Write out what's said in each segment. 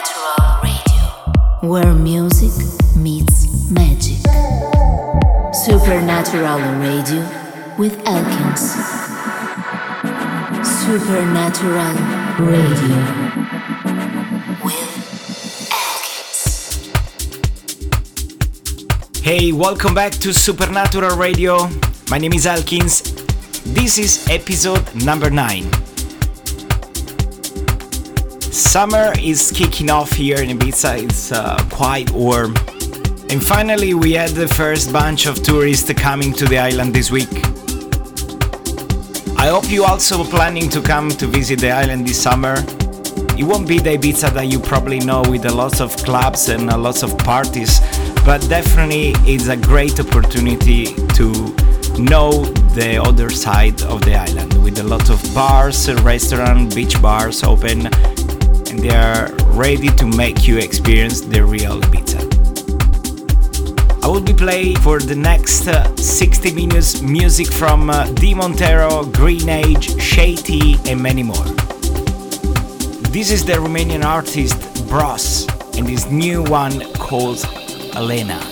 Radio, where music meets magic. Supernatural Radio with Elkins. Supernatural Radio with. Hey, welcome back to Supernatural Radio. My name is Elkins. This is episode number 9. Summer is kicking off here in Ibiza, it's uh, quite warm. And finally, we had the first bunch of tourists coming to the island this week. I hope you also planning to come to visit the island this summer. It won't be the Ibiza that you probably know with a lot of clubs and a lot of parties, but definitely it's a great opportunity to know the other side of the island with a lot of bars, restaurants, beach bars open they are ready to make you experience the real Ibiza. I will be playing for the next uh, 60 minutes music from uh, Dee Montero, Greenage, Shady, and many more. This is the Romanian artist Bross, and this new one called Alhena.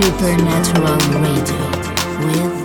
Supernatural Radio with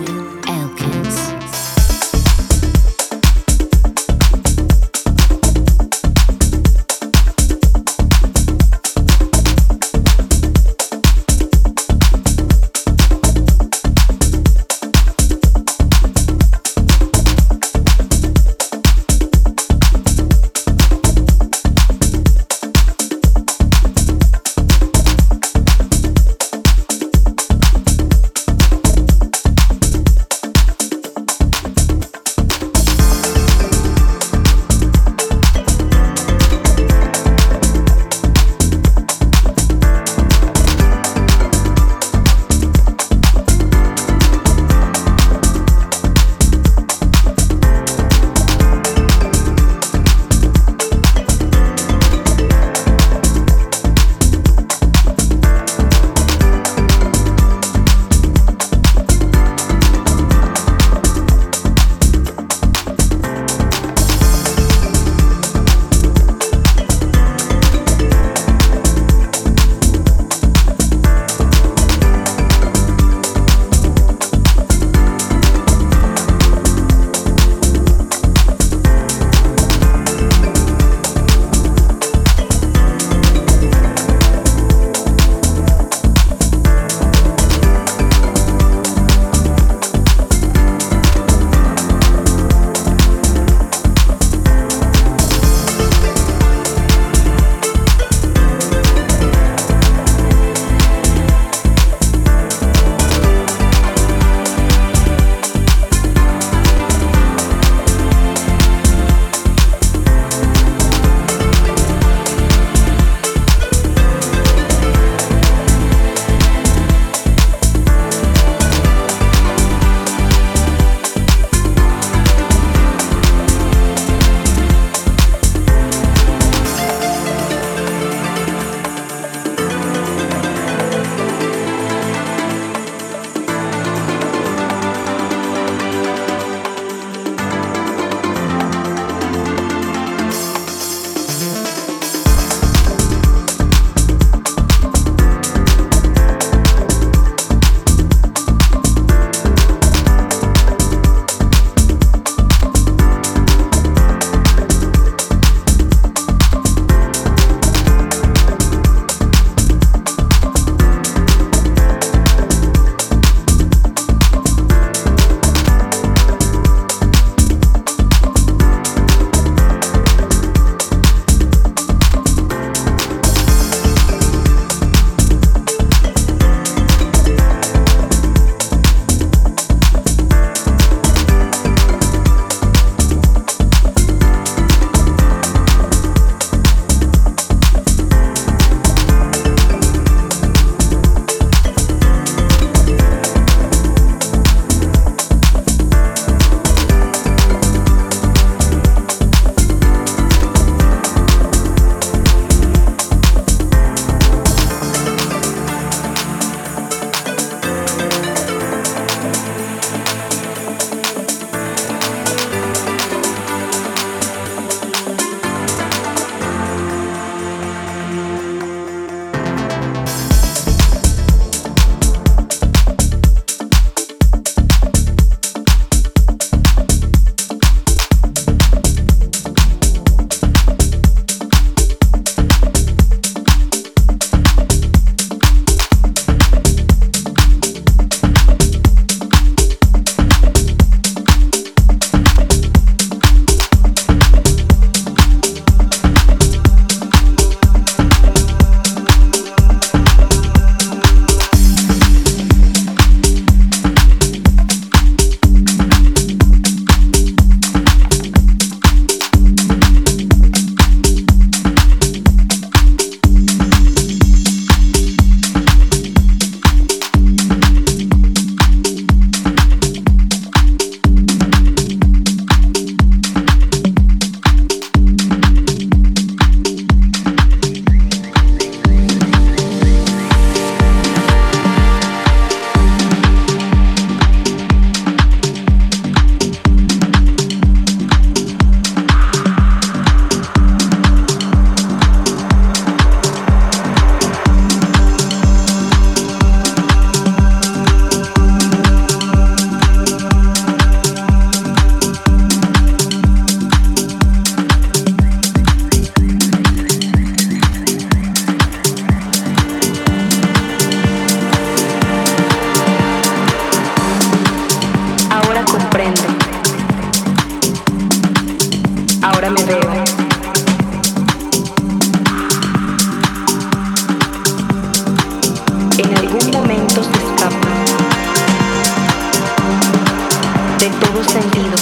sentido,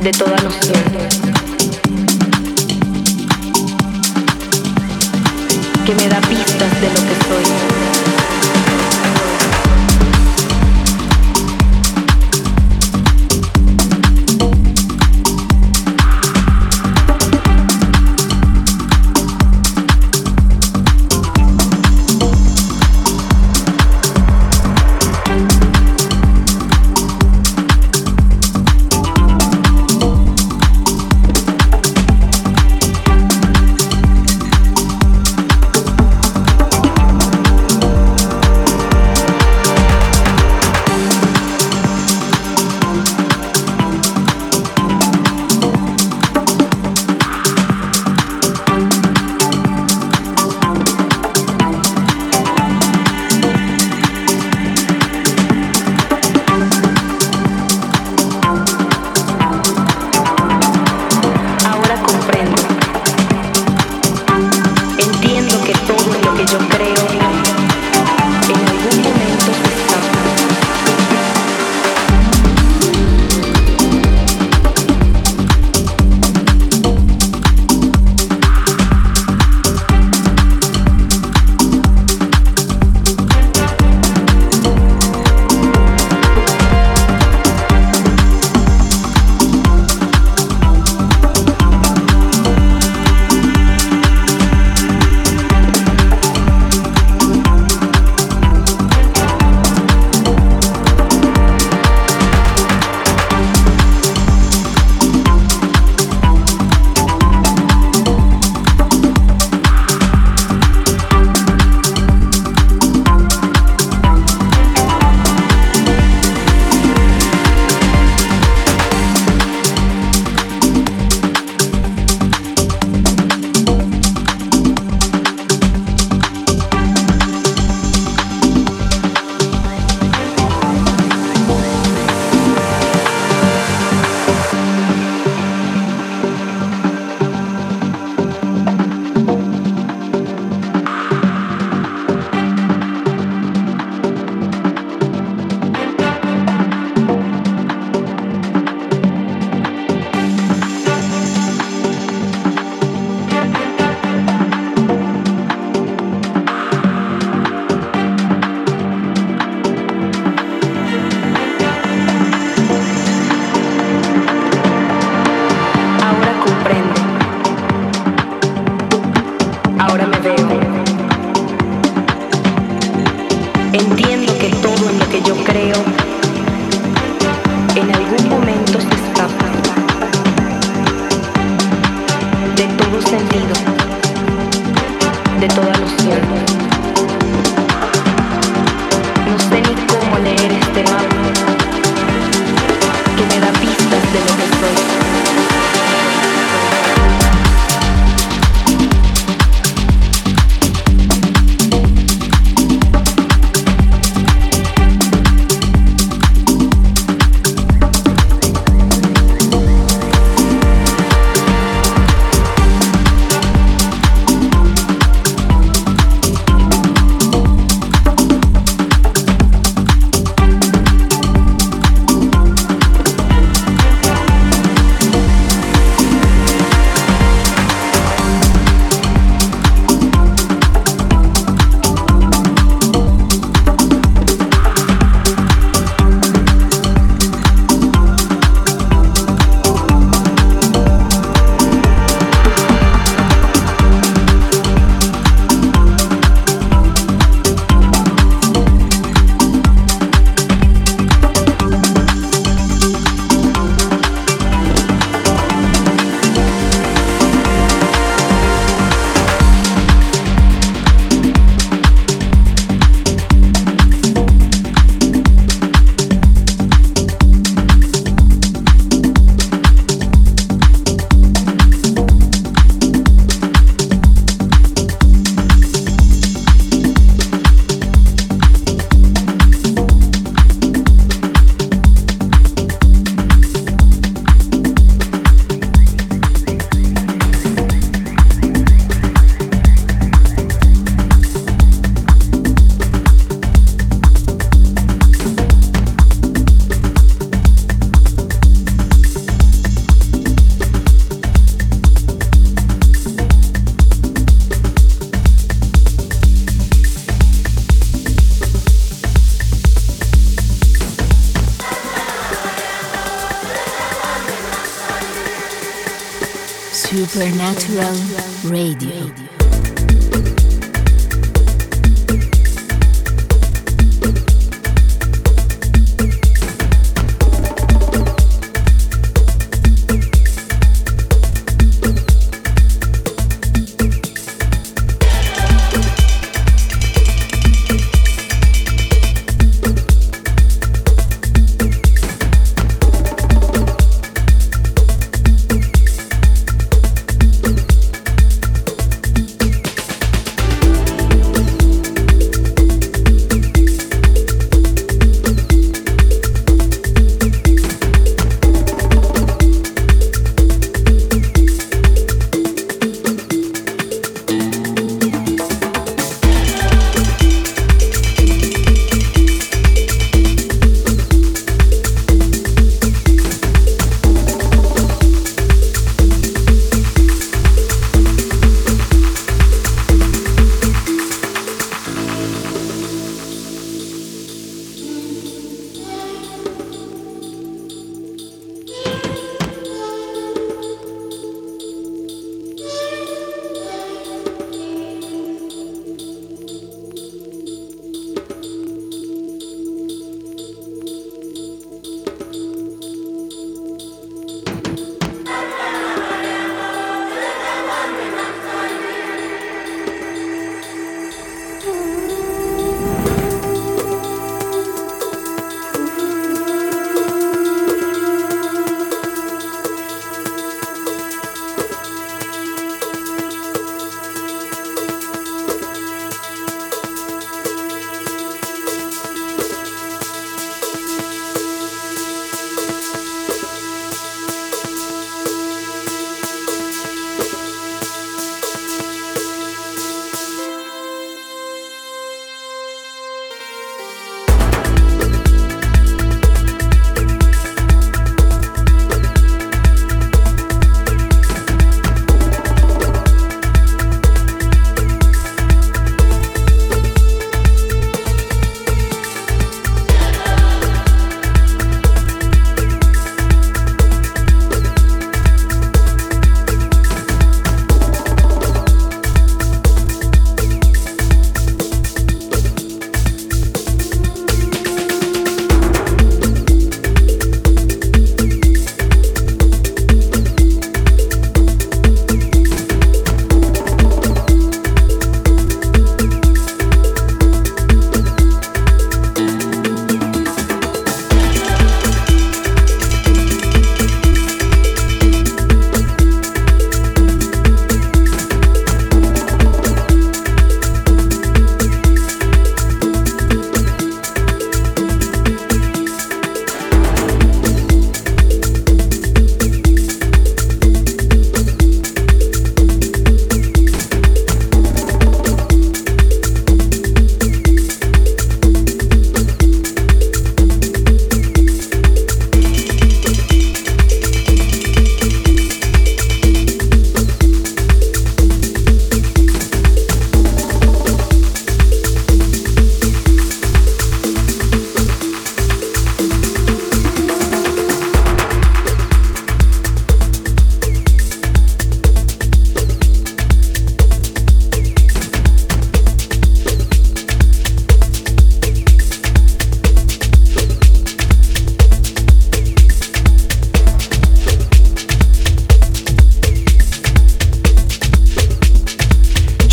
de toda noción, que me da pistas de lo que soy. Supernatural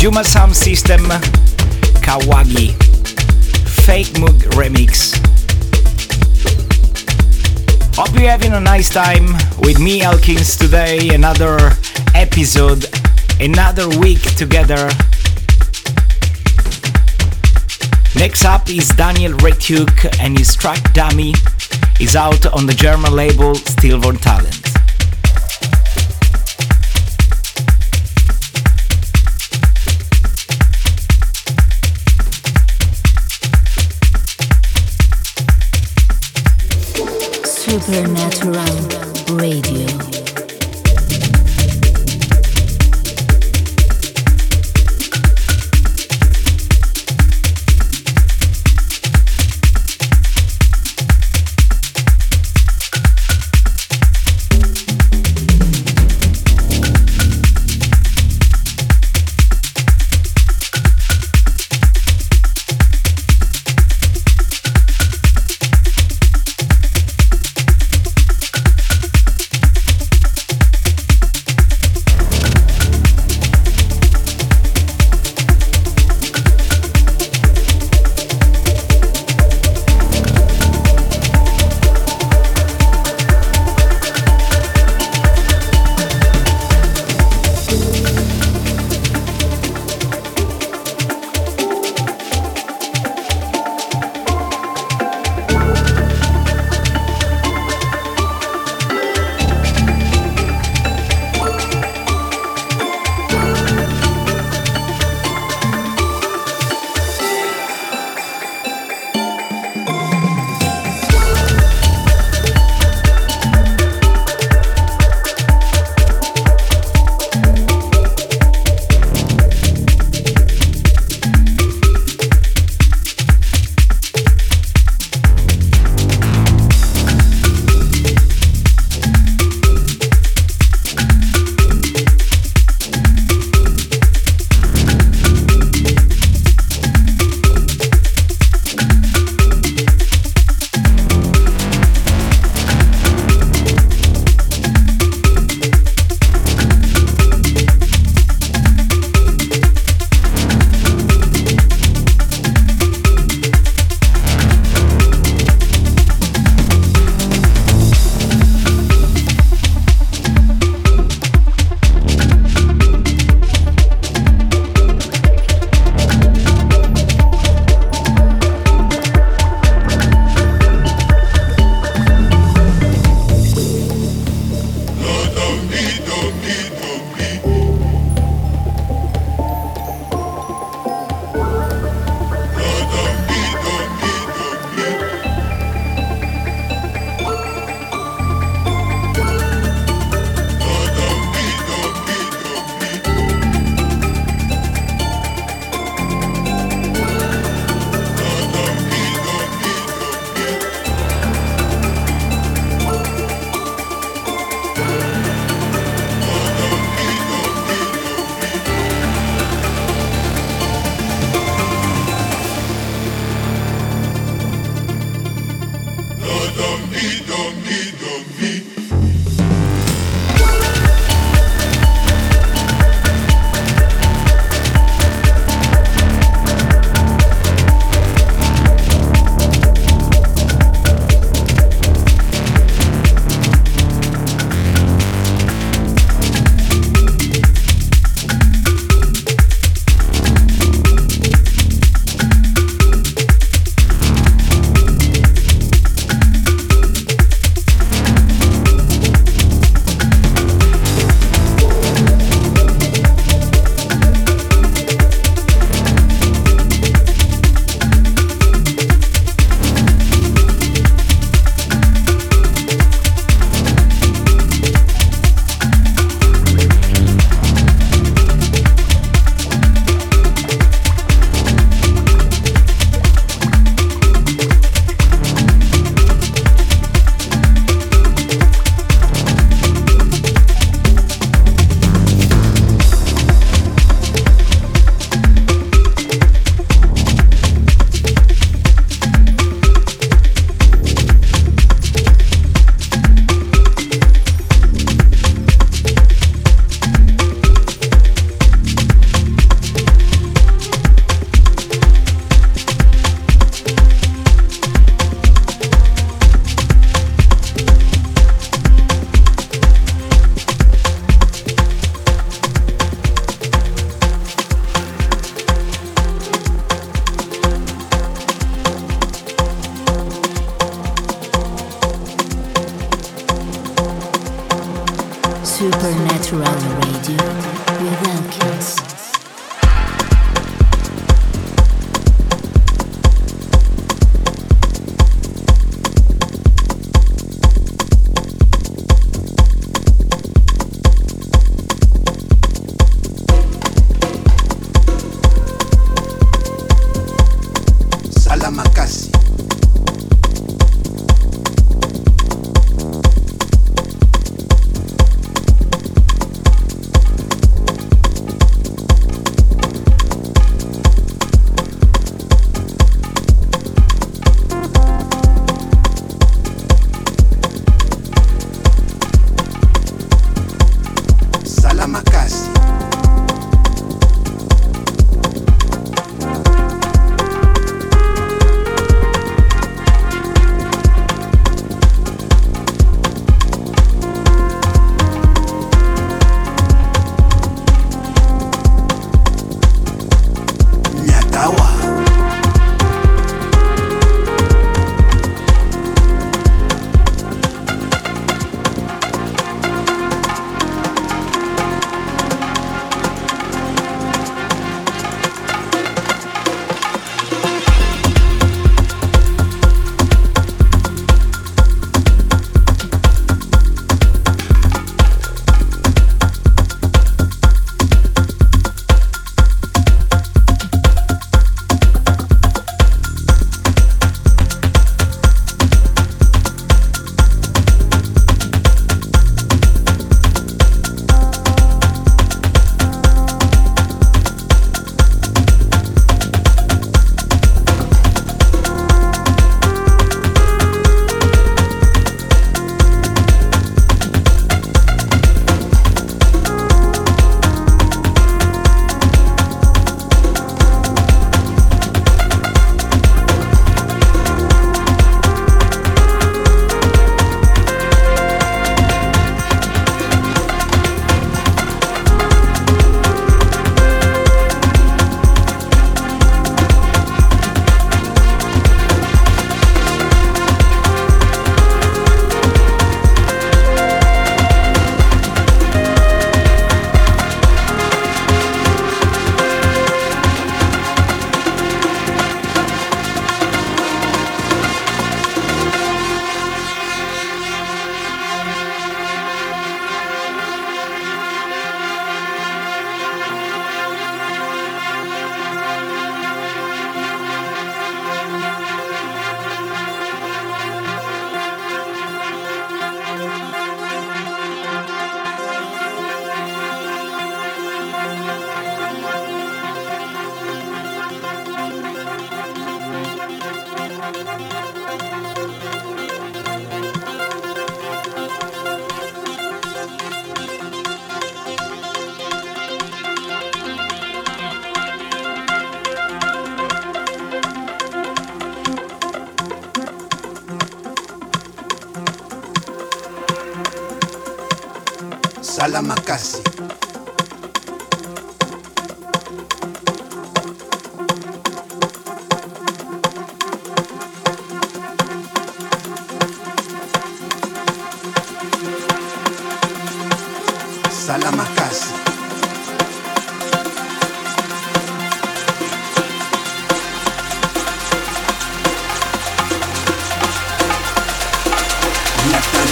Juma Sam System Kawahagi Fake Mood Remix. Hope you're having a nice time with me, Elkins, today. Another episode, another week together. Next up is Daniel Rateuke and his track Dami is out on the German label Stil vor Talent. Supernatural Radio.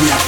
Nyata nyatawa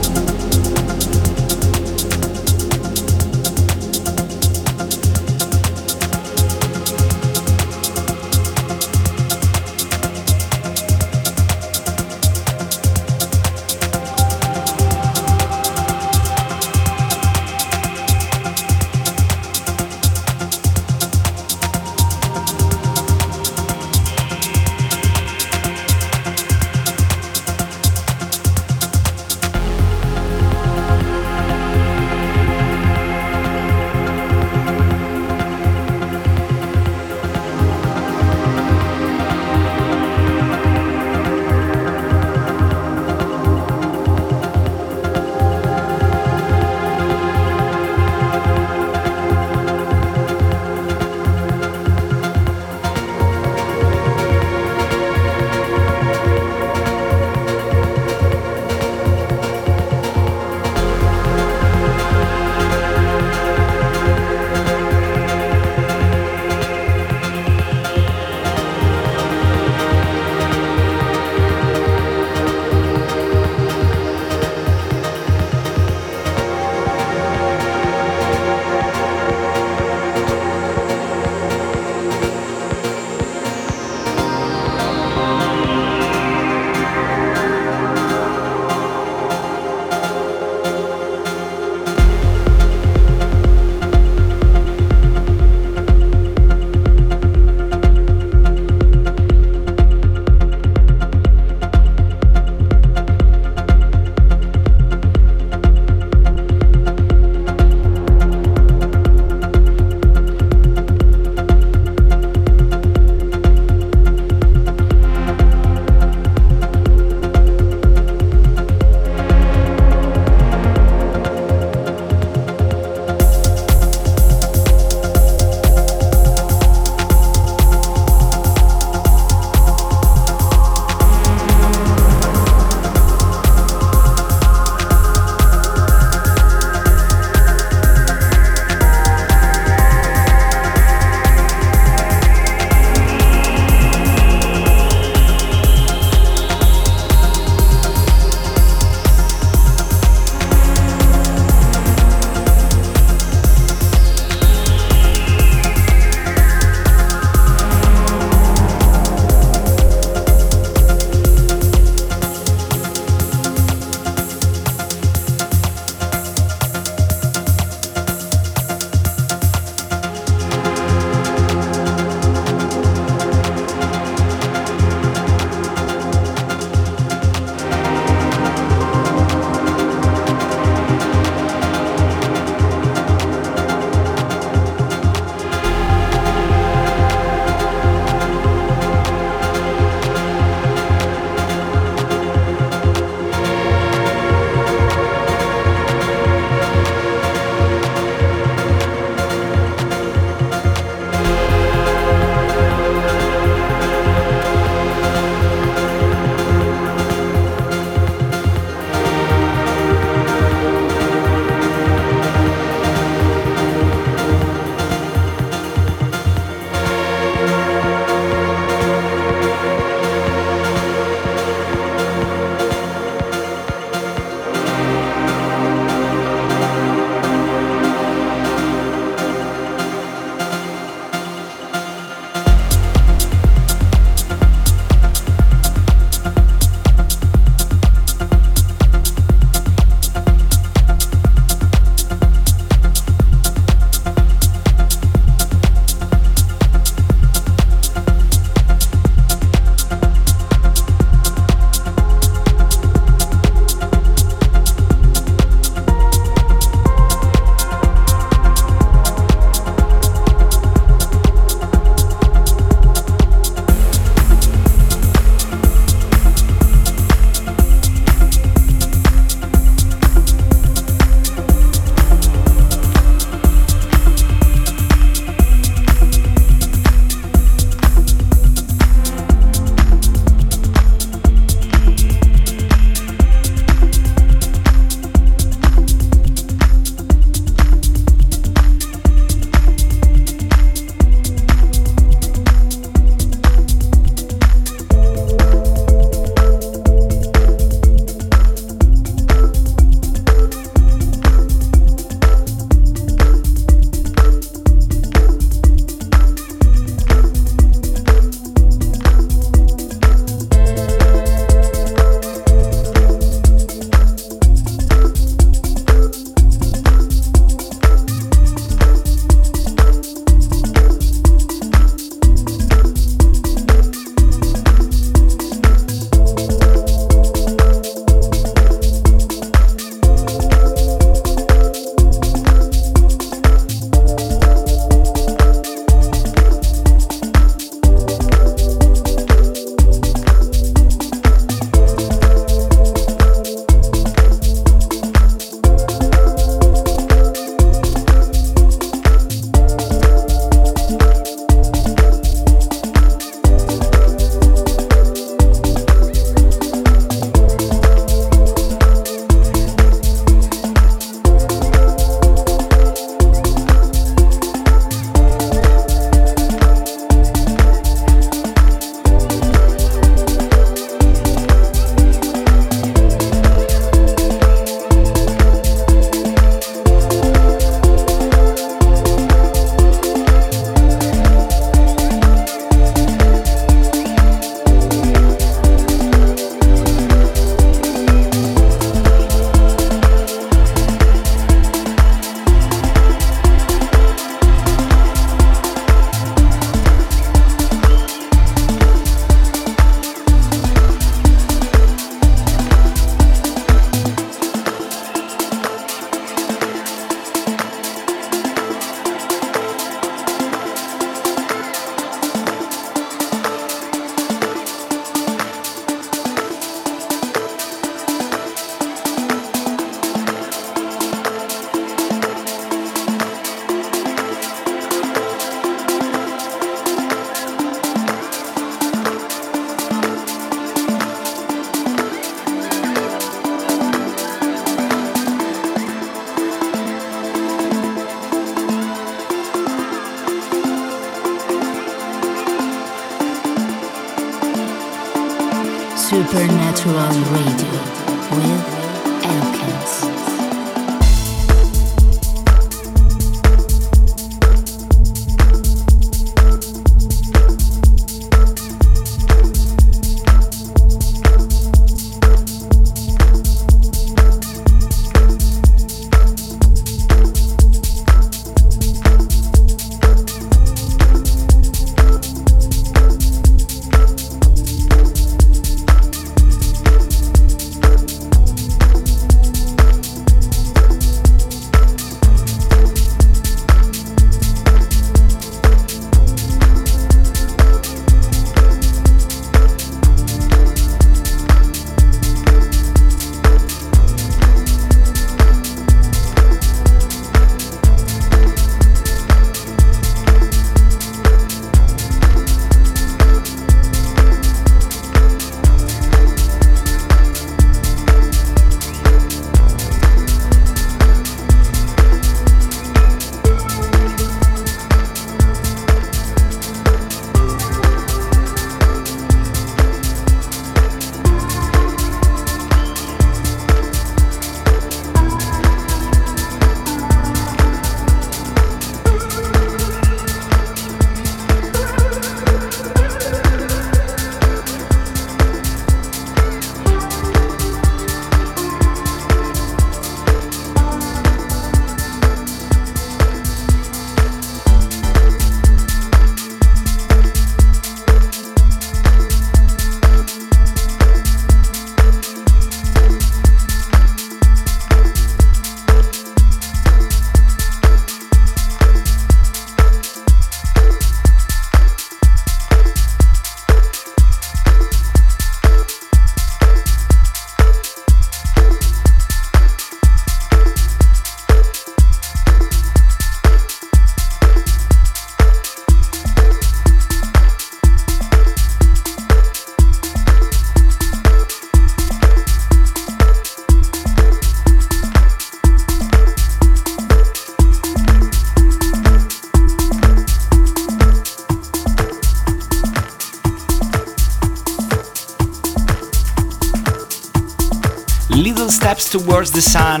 Towards the Sun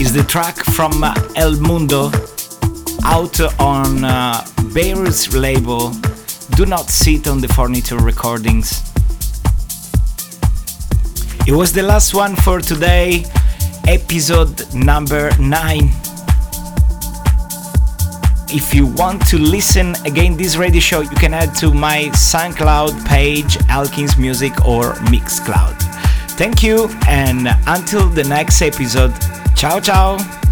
is the track from uh, El Mundo out on uh, Behrouz's label Do Not Sit on the Furniture Recordings. It was the last one for today, episode number 9. If you want to listen again this radio show, you can add to my SoundCloud page, Elkins Music or Mixcloud. Thank you, and until the next episode, ciao ciao!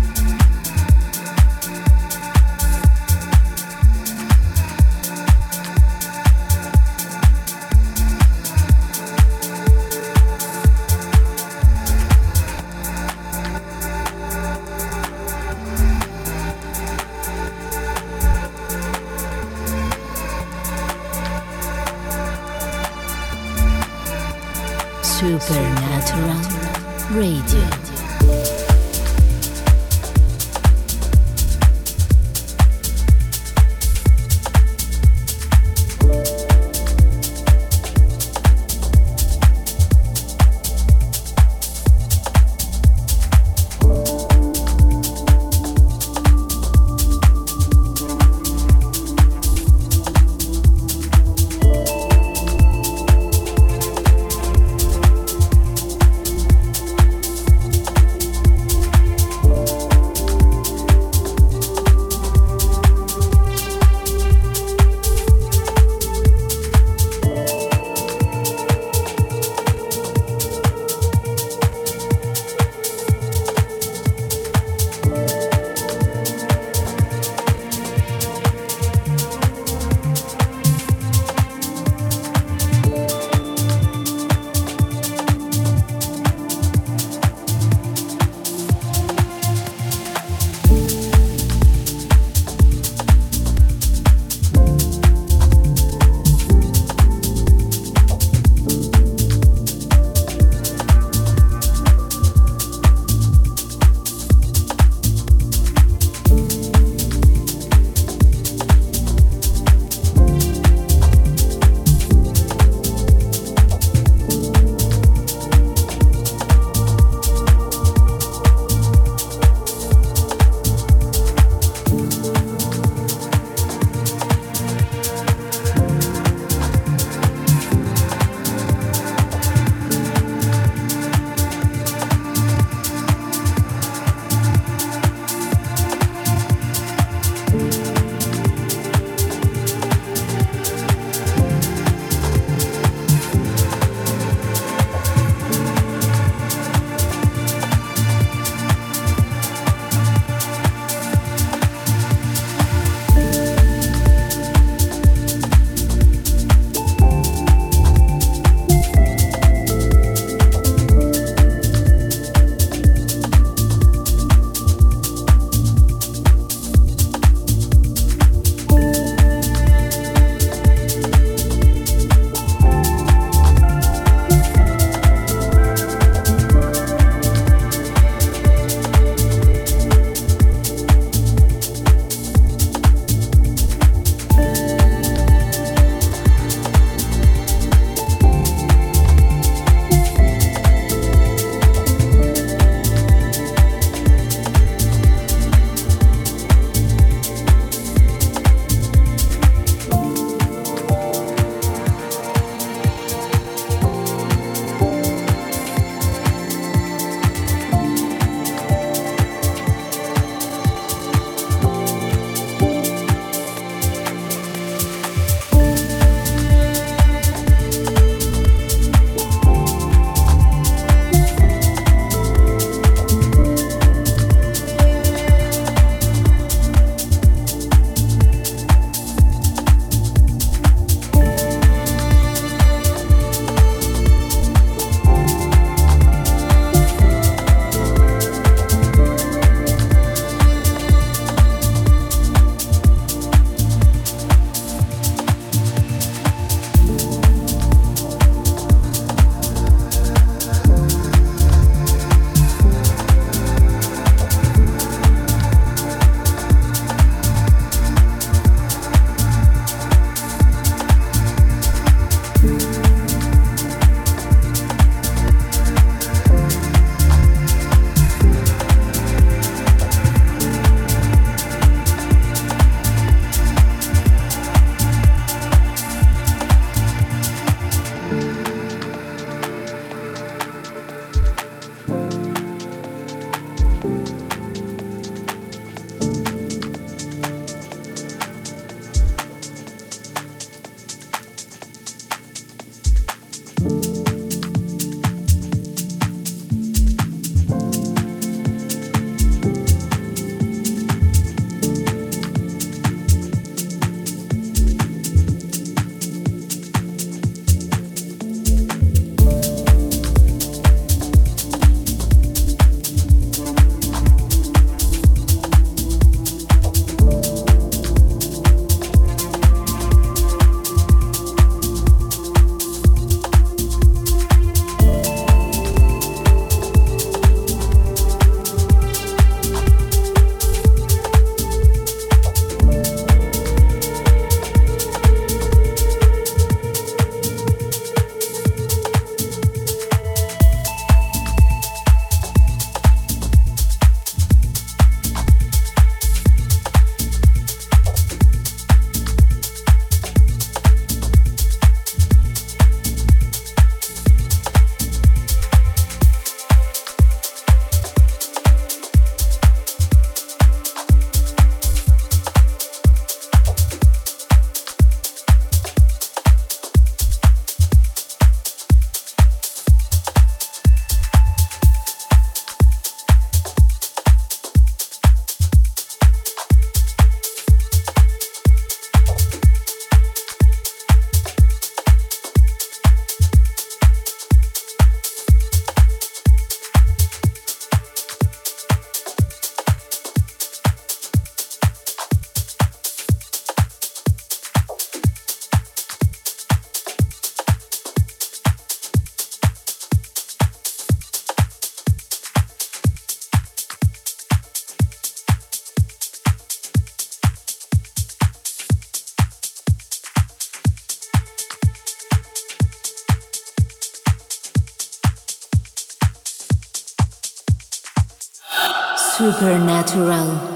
Supernatural